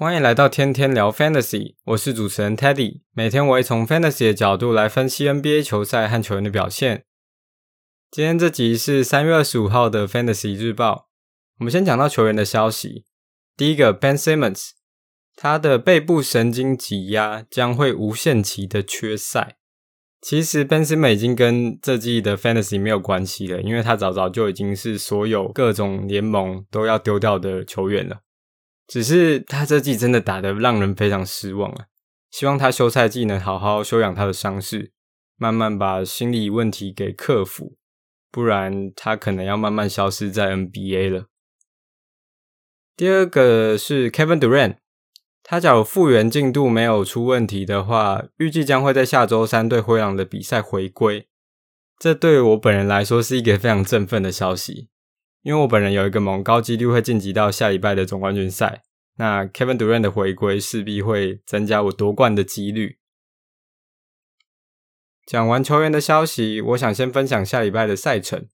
欢迎来到天天聊 Fantasy，我是主持人 Teddy。每天我会从 Fantasy 的角度来分析 NBA 球赛和球员的表现。今天这集是三月二十五号的 Fantasy 日报。我们先讲到球员的消息。第一个 Ben Simmons，他的背部神经挤压将会无限期的缺赛。其实 Ben Simmons 已经跟这季的 Fantasy 没有关系了，因为他早早就已经是所有各种联盟都要丢掉的球员了。只是他这季真的打得让人非常失望啊！希望他休赛季能好好休养他的伤势，慢慢把心理问题给克服，不然他可能要慢慢消失在 NBA 了。第二个是 Kevin Durant，他假如复原进度没有出问题的话，预计将会在下周三对灰狼的比赛回归。这对我本人来说是一个非常振奋的消息。因为我本人有一个盟，高几率会晋级到下礼拜的总冠军赛。那 Kevin Durant 的回归势必会增加我夺冠的几率。讲完球员的消息，我想先分享下礼拜的赛程。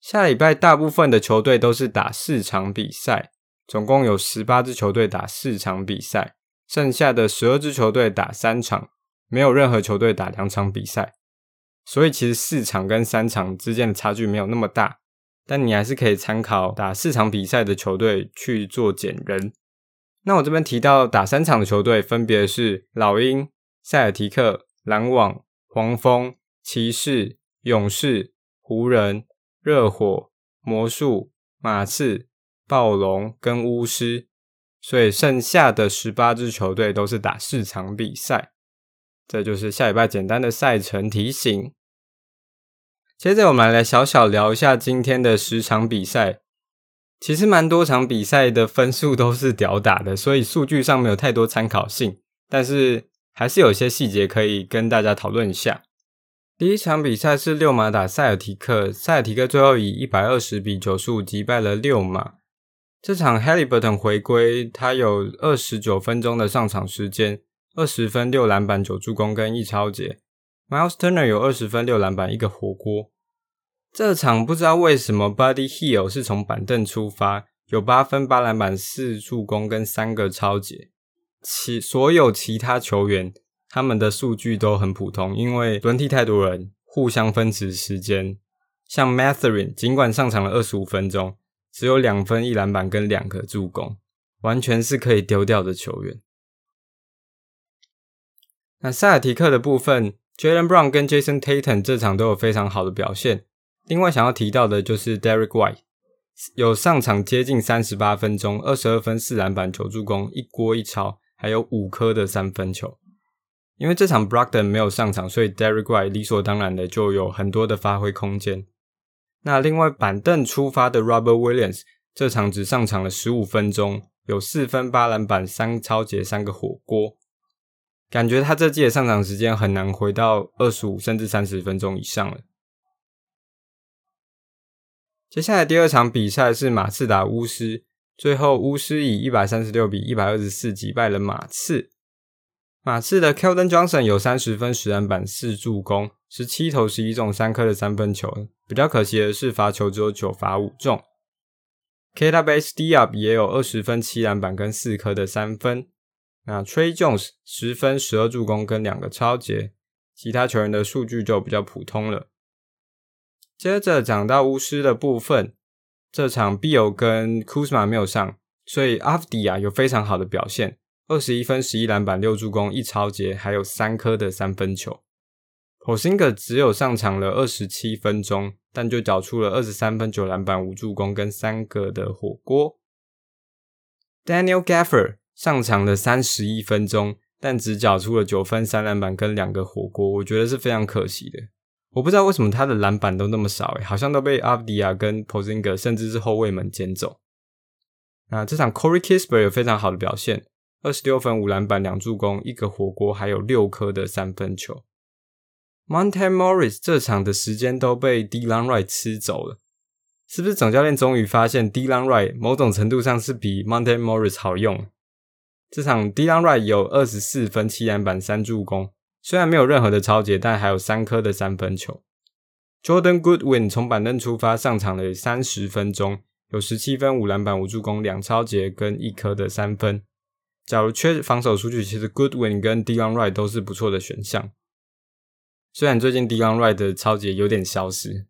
下礼拜大部分的球队都是打四场比赛，总共有十八支球队打四场比赛，剩下的十二支球队打三场，没有任何球队打两场比赛。所以其实四场跟三场之间的差距没有那么大。但你还是可以参考打四场比赛的球队去做减人。那我这边提到打三场的球队，分别是老鹰、塞尔提克、篮网、黄蜂、骑士、勇士、湖人、热火、魔术、马刺、暴龙跟巫师。所以剩下的十八支球队都是打四场比赛。这就是下礼拜简单的赛程提醒。接着我们来小小聊一下今天的十场比赛。其实蛮多场比赛的分数都是屌打的，所以数据上没有太多参考性，但是还是有些细节可以跟大家讨论一下。第一场比赛是六马打塞尔提克，塞尔提克最后以一百二十比九十五击败了六马。这场 Haliburton 回归，他有二十九分钟的上场时间，二十分、六篮板、九助攻跟一抄截。Miles Turner 有二十分、六篮板、一个火锅。这场不知道为什么 Buddy Hield 是从板凳出发，有八分、八篮板、四助攻跟三个超解。其所有其他球员他们的数据都很普通，因为轮替太多人，互相分持时间。像 Mathurin 尽管上场了二十五分钟，只有两分、一篮板跟两个助攻，完全是可以丢掉的球员。那塞尔提克的部分 Jalen Brown 跟 Jason Tatum 这场都有非常好的表现。另外想要提到的就是 Derrick White 有上场接近三十八分钟，二十二分、四篮板、九助攻、一锅一抄，还有五颗的三分球。因为这场 Brogdon 没有上场，所以 Derrick White 理所当然的就有很多的发挥空间。那另外板凳出发的 Robert Williams 这场只上场了十五分钟，有四分、八篮板、三抄截、三个火锅，感觉他这季的上场时间很难回到二十五甚至三十分钟以上了。接下来第二场比赛是马刺打巫师，最后巫师以一百三十六比一百二十四击败了马刺。马刺的 Keldon Johnson 有三十分、十篮板、四助攻、十七投十一中、三颗的三分球。比较可惜的是罚球只有九罚五中。Keita Bates-Diop 也有二十分、七篮板跟四颗的三分。那 Tre Jones 十分、十二助攻跟两个抄截，其他球员的数据就比较普通了。接着讲到巫师的部分，这场 Beal 跟 Kuzma 没有上，所以 Avdija 有非常好的表现，二十一分、十一篮板、六助攻、一超节，还有三颗的三分球。Porzingis 只有上场了二十七分钟，但就缴出了二十三分、九篮板、五助攻跟三个的火锅。Daniel Gaffer 上场了三十一分钟，但只缴出了九分、三篮板跟两个火锅，我觉得是非常可惜的。我不知道为什么他的篮板都那么少，诶，好像都被 Avdija 跟 p o z i n g a 甚至是后卫们捡走。那这场 Corey Kisper 有非常好的表现，二十六分、五篮板、两助攻、一个火锅，还有六颗的三分球。Monte Morris 这场的时间都被 Delon Wright 吃走了，是不是总教练终于发现 Delon Wright 某种程度上是比 Monte Morris 好用？这场 Delon Wright 有二十四分、七篮板、三助攻。虽然没有任何的抄截，但还有三颗的三分球。Jordan Goodwin 从板凳出发上场了三十分钟，有十七分、五篮板、五助攻、两抄截跟一颗的三分。假如缺防守数据，其实 Goodwin 跟 Delon Wright 都是不错的选项。虽然最近 Delon Wright 的抄截有点消失。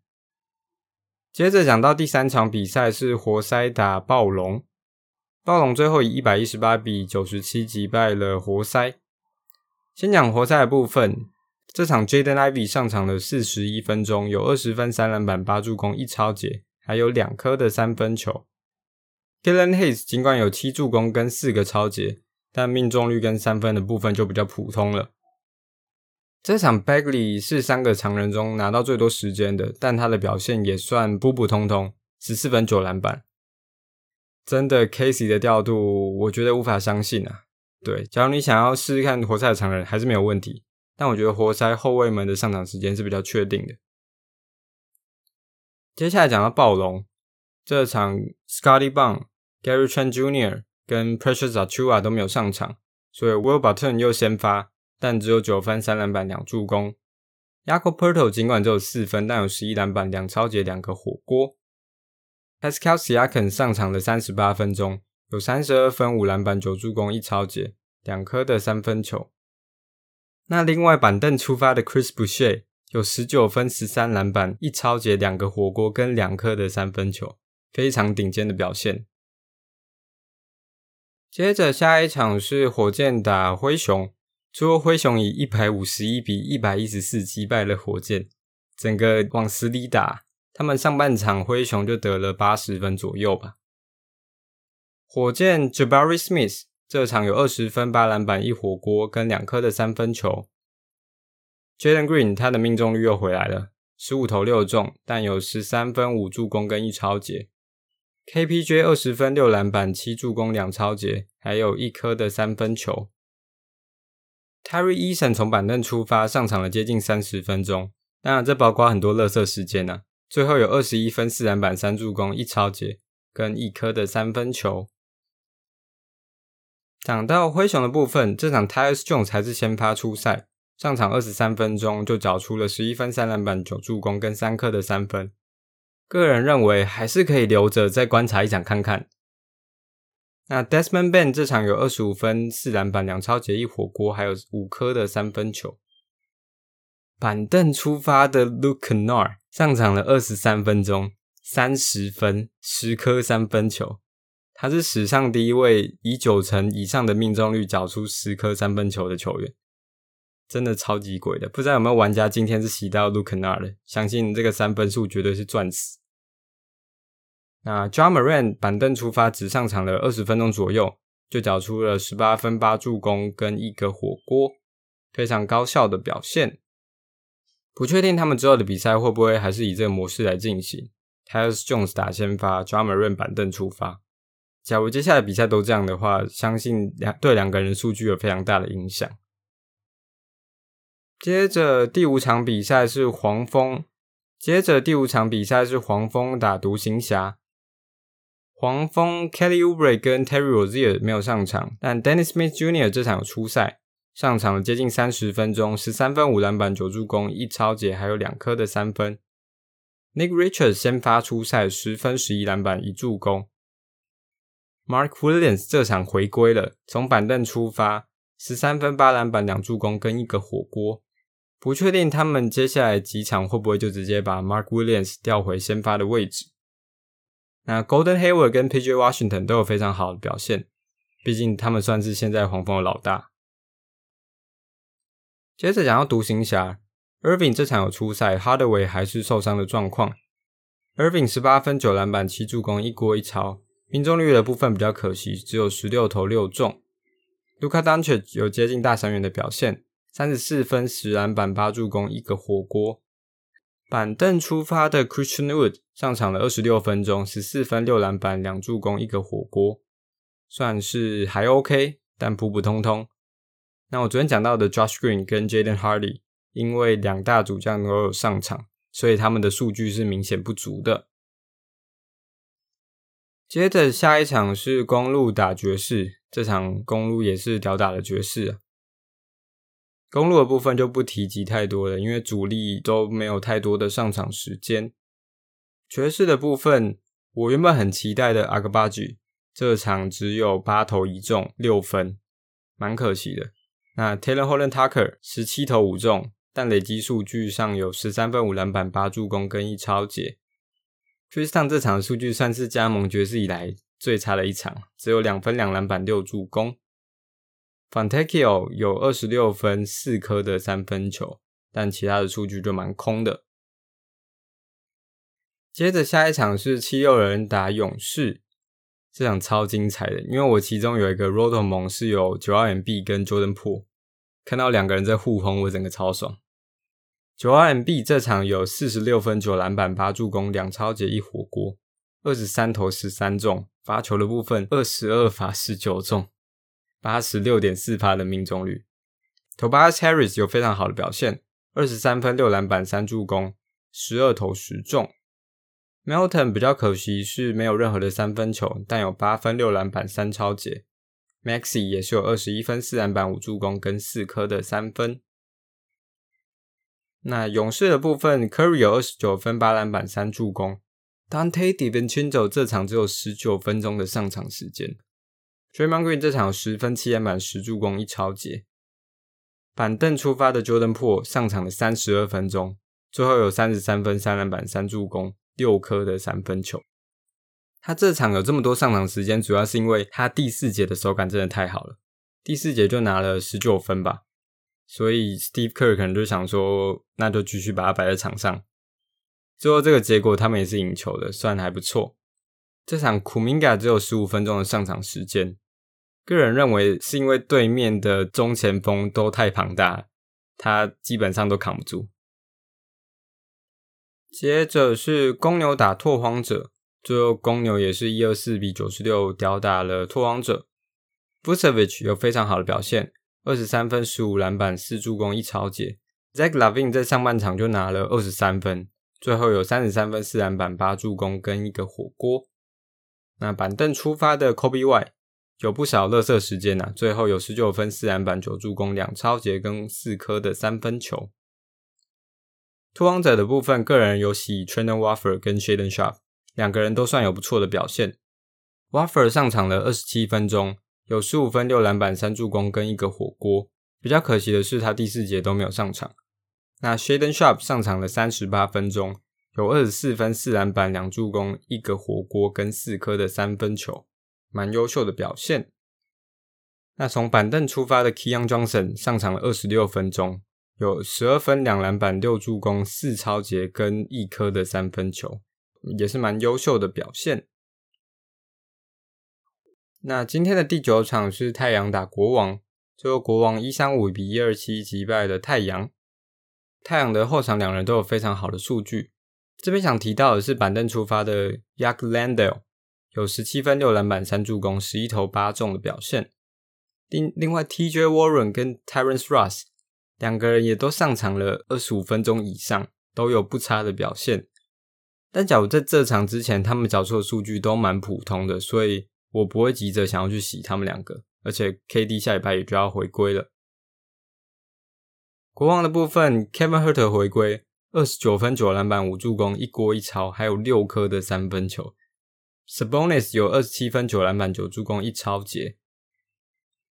接着讲到第三场比赛是活塞打暴龙，暴龙最后以一百一十八比九十七击败了活塞。先讲活塞的部分，这场 Jaden Ivy 上场了四十一分钟，有二十分、三篮板、八助攻、一超截，还有两颗的三分球。Killian Hayes 尽管有七助攻跟四个超截，但命中率跟三分的部分就比较普通了。这场 Bagley 是三个常人中拿到最多时间的，但他的表现也算普普通通，十四分九篮板。真的 Casey 的调度，我觉得无法相信啊。对，假如你想要试试看活塞的常人，还是没有问题。但我觉得活塞后卫们的上场时间是比较确定的。接下来讲到暴龙，这场 Scottie Barnes Gary Trent Jr. 跟 Precious Achua 都没有上场，所以 Will Barton 又先发，但只有九分、三篮板、两助攻。Jakob Poeltl 尽管只有四分，但有十一篮板、两抄截、两个火锅。Pascal Siakam 上场了三十八分钟，有三十二分、五篮板、九助攻、一抄截、两颗的三分球。那另外板凳出发的 Chris Boucher 有十九分、十三篮板、一抄截、两个火锅跟两颗的三分球，非常顶尖的表现。接着下一场是火箭打灰熊，最后灰熊以一百五十一比一百一十四击败了火箭，整个往死里打。他们上半场灰熊就得了八十分左右吧。火箭 Jabari Smith 这场有二十分、八篮板、一火锅跟两颗的三分球。Jalen Green 他的命中率又回来了，十五投六中，但有十三分、五助攻跟一超节。KPJ 二十分、六篮板、七助攻、两超节，还有一颗的三分球。Terry Eason 从板凳出发，上场了接近三十分钟，当然这包括很多垃圾时间呢、啊。最后有二十一分、四篮板、三助攻、一抄截，跟一颗的三分球。讲到灰熊的部分，这场 Tyus Jones 才是先发出赛，上场二十三分钟就缴出了十一分、三篮板、九助攻跟三颗的三分。个人认为还是可以留着再观察一场看看。那 Desmond Ben 这场有二十五分、四篮板、两抄截、一火锅，还有五颗的三分球。板凳出发的 Luke Kennard 上场了二十三分钟，三十分、十颗三分球。他是史上第一位以九成以上的命中率缴出十颗三分球的球员，真的超级鬼的。不知道有没有玩家今天是洗到 Luke Nard 的？相信这个三分数绝对是钻石。那 Ja Morant 板凳出发，只上场了二十分钟左右，就缴出了十八分、八助攻跟一个火锅，非常高效的表现。不确定他们之后的比赛会不会还是以这个模式来进行。Tyus Jones 打先发，Ja Morant 板凳出发。假如接下来比赛都这样的话，相信两对两个人数据有非常大的影响。接着第五场比赛是黄蜂，接着第五场比赛是黄蜂打独行侠。黄蜂 Kelly u b r e 跟 Terry Rozier 没有上场，但 Dennis Smith Jr. 这场有出赛，上场了接近三十分钟，十三分、五篮板、九助攻、一抄截，还有两颗的三分。Nick Richards 先发出赛，十分、十一篮板、一助攻。Mark Williams 这场回归了，从板凳出发，十三分、八篮板、两助攻跟一个火锅。不确定他们接下来几场会不会就直接把 Mark Williams 调回先发的位置。那 Golden Hayward 跟 PJ Washington 都有非常好的表现，毕竟他们算是现在黄蜂的老大。接着讲到独行侠，Irving 这场有出赛，Hardaway 还是受伤的状况。Irving 十八分、九篮板、七助攻、一锅一抄，命中率的部分比较可惜，只有十六投六中。Luka Doncic 有接近大三元的表现，三十四分、十篮板、八助攻、一个火锅。板凳出发的 Christian Wood 上场了二十六分钟，十四分、六篮板、两助攻、一个火锅，算是还 OK，但普普通通。那我昨天讲到的 Josh Green 跟 Jaden Hardy，因为两大主将都有上场，所以他们的数据是明显不足的。接着下一场是公路打爵士，这场公路也是屌打的爵士啊。公路的部分就不提及太多了，因为主力都没有太多的上场时间。爵士的部分，我原本很期待的阿格巴吉，这场只有八投一中六分，蛮可惜的。那 Talen Horton-Tucker 十七投五中，但累积数据上有十三分、五篮板、八助攻跟一抄截。Tristan 这场数据算是加盟爵士以来最差的一场，只有两分、两篮板、六助攻。Fontecchio 有二十六分、四颗的三分球，但其他的数据就蛮空的。接着下一场是七六人打勇士，这场超精彩的，因为我其中有一个 Roto 盟是有九二 MB 跟 Jordan Poole，看到两个人在互轰，我整个超爽。九二 MB 这场有四十六分、九篮板、八助攻、两抄截、一火锅，二十三投十三中，罚球的部分二十二罚十九中。八十六点四发的命中率，Tobias Harris 有非常好的表现，二十三分六篮板三助攻，十二投十中。Milton 比较可惜是没有任何的三分球，但有八分六篮板三抄截。Maxey 也是有二十一分四篮板五助攻跟四颗的三分。那勇士的部分，Curry 有二十九分八篮板三助攻 Dante DiVincenzo 这场只有十九分钟的上场时间。Draymond Green 这场有十分七篮板十助攻一抄截，板凳出发的 Jordan Poole 上场了三十二分钟，最后有三十三分三篮板三助攻六颗的三分球。他这场有这么多上场时间，主要是因为他第四节的手感真的太好了，第四节就拿了十九分吧，所以 Steve Kerr 可能就想说，那就继续把他摆在场上。最后这个结果他们也是赢球的，算还不错。这场 Kuminga 只有十五分钟的上场时间。个人认为是因为对面的中前锋都太庞大，他基本上都扛不住。接着是公牛打拓荒者，最后公牛也是一二四比九十六吊打了拓荒者。Vucevic 有非常好的表现，二十三分、十五篮板、四助攻、一抄截。Zach LaVine 在上半场就拿了二十三分，最后有三十三分、四篮板、八助攻跟一个火锅。那板凳出发的 Kobe Y。有不少垃圾时间呐、啊，最后有十九分、四篮板、九助攻、两抄截跟四颗的三分球。拓荒者的部分，个人有喜 t r e n d o n w a f f e r 跟 Shaedon Sharpe 两个人都算有不错的表现。Watford 上场了二十七分钟，有十五分、六篮板、三助攻跟一个火锅。比较可惜的是，他第四节都没有上场。那 Shaedon Sharpe 上场了三十八分钟，有二十四分、四篮板、两助攻、一个火锅跟四颗的三分球。蛮优秀的表现。那从板凳出发的 Keyon Johnson 上场了二十六分钟，有十二分、两篮板、六助攻、四抄截跟一颗的三分球，也是蛮优秀的表现。那今天的第九场是太阳打国王，最后国王一三五比一二七击败了太阳。太阳的后场两人都有非常好的数据。这边想提到的是板凳出发的 y a k l a n d e l。有十七分、六篮板、三助攻、十一投八中的表现。另另外，TJ Warren 跟 Terrence Ross 两个人也都上场了二十五分钟以上，都有不差的表现。但假如在这场之前，他们缴出的数据都蛮普通的，所以我不会急着想要去洗他们两个。而且 KD 下礼拜也就要回归了。国王的部分，Kevin Hurt 回归，二十九分、九篮板、五助攻、一锅一抄，还有六颗的三分球。Sabonis 有二十七分、九篮板、九助攻、一抄截。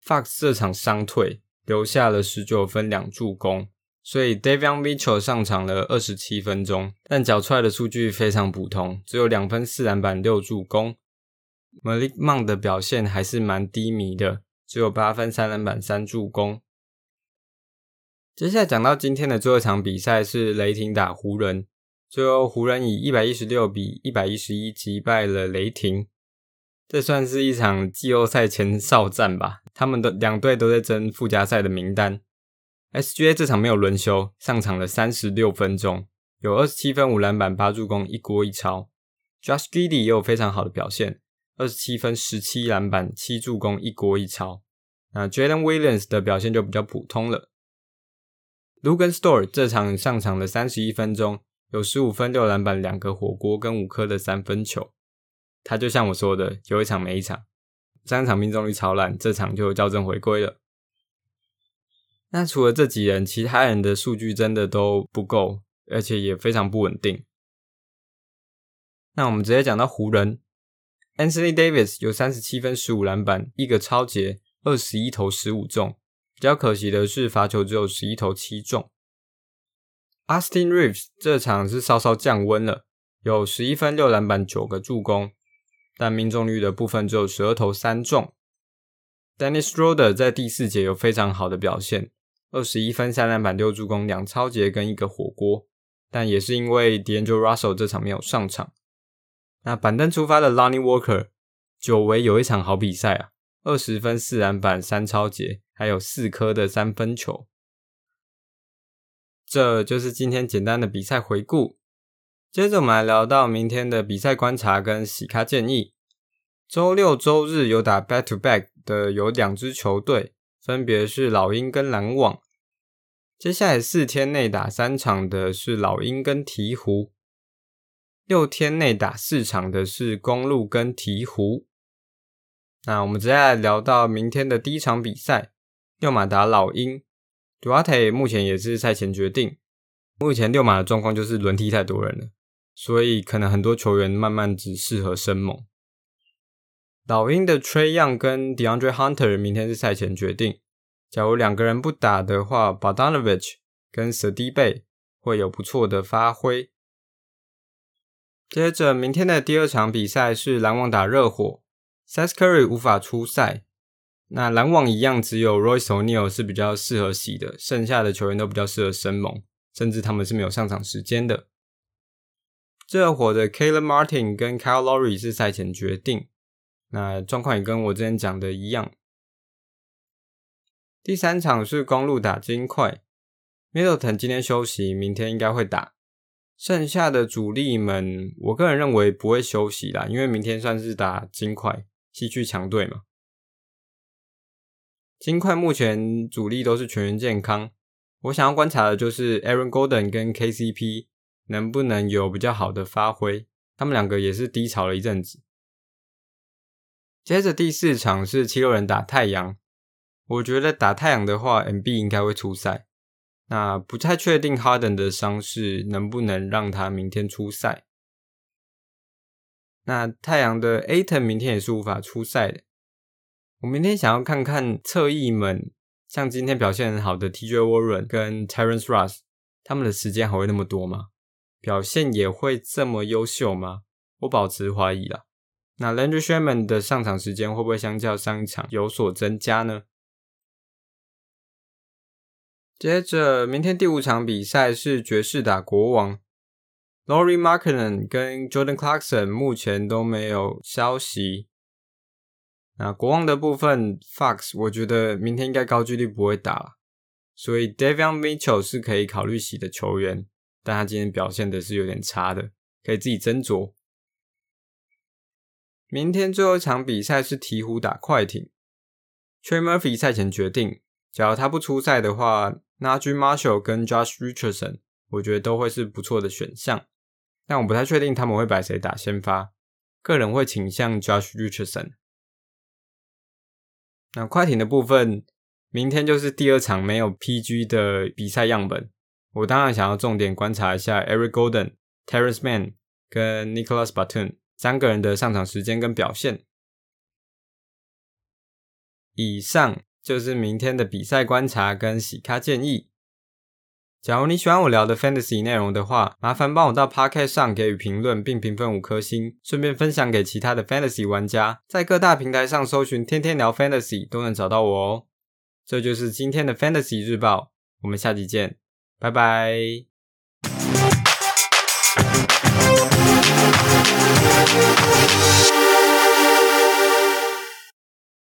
Fox 这场伤退，留下了十九分、两助攻，所以 Davion Mitchell 上场了二十七分钟，但缴出来的数据非常普通，只有两分、四篮板、六助攻。Malik Monk 的表现还是蛮低迷的，只有八分、三篮板、三助攻。接下来讲到今天的最后一场比赛是雷霆打湖人。最后，湖人以一百一十六比一百一十一击败了雷霆，这算是一场季后赛前哨战吧。他们的两队都在争附加赛的名单。SGA 这场没有轮休，上场了三十六分钟，有二十七分、五篮板、八助攻、一锅一抄。Josh Giddey 也有非常好的表现，二十七分、十七篮板、七助攻、一锅一抄。那 Jalen Williams 的表现就比较普通了。Luguentz Dort 这场上场了三十一分钟。有十五分、六篮板、两个火锅跟五颗的三分球，他就像我说的，有一场没一场，上场命中率超烂，这场就校正回归了。那除了这几人，其他人的数据真的都不够，而且也非常不稳定。那我们直接讲到湖人，Anthony Davis 有三十七分、十五篮板、一个抄截、二十一投十五中。比较可惜的是，罚球只有十一投七中。Austin Reeves 这场是稍稍降温了，有十一分、六篮板、九个助攻，但命中率的部分只有十二投三中。Dennis Schroeder 在第四节有非常好的表现，二十一分、三篮板、六助攻、两抄截跟一个火锅，但也是因为 D'Angelo Russell 这场没有上场。那板凳出发的 Lonnie Walker 久违有一场好比赛啊，二十分、四篮板、三抄截。还有四颗的三分球，这就是今天简单的比赛回顾。接着我们来聊到明天的比赛观察跟洗咖建议。周六、周日有打 back to back 的有两支球队，分别是老鹰跟篮网。接下来四天内打三场的是老鹰跟鹈鹕，六天内打四场的是公鹿跟鹈鹕。那我们接下来聊到明天的第一场比赛。六马打老鹰，Duarte 目前也是赛前决定。目前六马的状况就是轮替太多人了，所以可能很多球员慢慢只适合生猛。老鹰的 Trae Young 跟 DeAndre Hunter 明天是赛前决定。假如两个人不打的话 bodanovich 跟 s a d i b e 会有不错的发挥。接着明天的第二场比赛是篮网打热火，Seth Curry 无法出赛。那篮网一样，只有 Royce O'Neal 是比较适合洗的，剩下的球员都比较适合生猛，甚至他们是没有上场时间的。热火的 Kale Martin 跟 Kyle Lowry 是赛前决定，那状况也跟我之前讲的一样。第三场是公路打金块，Middleton 今天休息，明天应该会打。剩下的主力们，我个人认为不会休息啦，因为明天算是打金块，西区强队嘛。金块目前主力都是全员健康，我想要观察的就是 Aaron Golden 跟 KCP 能不能有比较好的发挥。他们两个也是低潮了一阵子。接着第四场是七六人打太阳，我觉得打太阳的话，M B 应该会出赛。那不太确定 Harden 的伤势能不能让他明天出赛。那太阳的 A t o n 明天也是无法出赛的。我明天想要看看侧翼们，像今天表现很好的 TJ Warren 跟 Terrence Ross，他们的时间还会那么多吗？表现也会这么优秀吗？我保持怀疑啦。那 Landry Shamet 的上场时间会不会相较上一场有所增加呢？接着，明天第五场比赛是爵士打国王，Lauri m a r k i n e n 跟 Jordan Clarkson 目前都没有消息。那国王的部分，Fox 我觉得明天应该高几率不会打，所以 Davion Mitchell 是可以考虑洗的球员，但他今天表现的是有点差的，可以自己斟酌。明天最后一场比赛是鹈鹕打快艇，Trey Murphy 赛前决定，假如他不出赛的话，Naji Marshall 跟 Josh Richardson 我觉得都会是不错的选项，但我不太确定他们会摆谁打先发，个人会倾向 Josh Richardson。那快艇的部分，明天就是第二场没有 PG 的比赛样本。我当然想要重点观察一下 Eric Gordon、Terence Mann 跟 Nicholas Batum 三个人的上场时间跟表现。以上就是明天的比赛观察跟洗咖建议。假如你喜欢我聊的 Fantasy 内容的话，麻烦帮我到 Podcast 上给予评论并评分五颗星，顺便分享给其他的 Fantasy 玩家。在各大平台上搜寻“天天聊 Fantasy” 都能找到我哦。这就是今天的 Fantasy 日报，我们下期见，拜拜。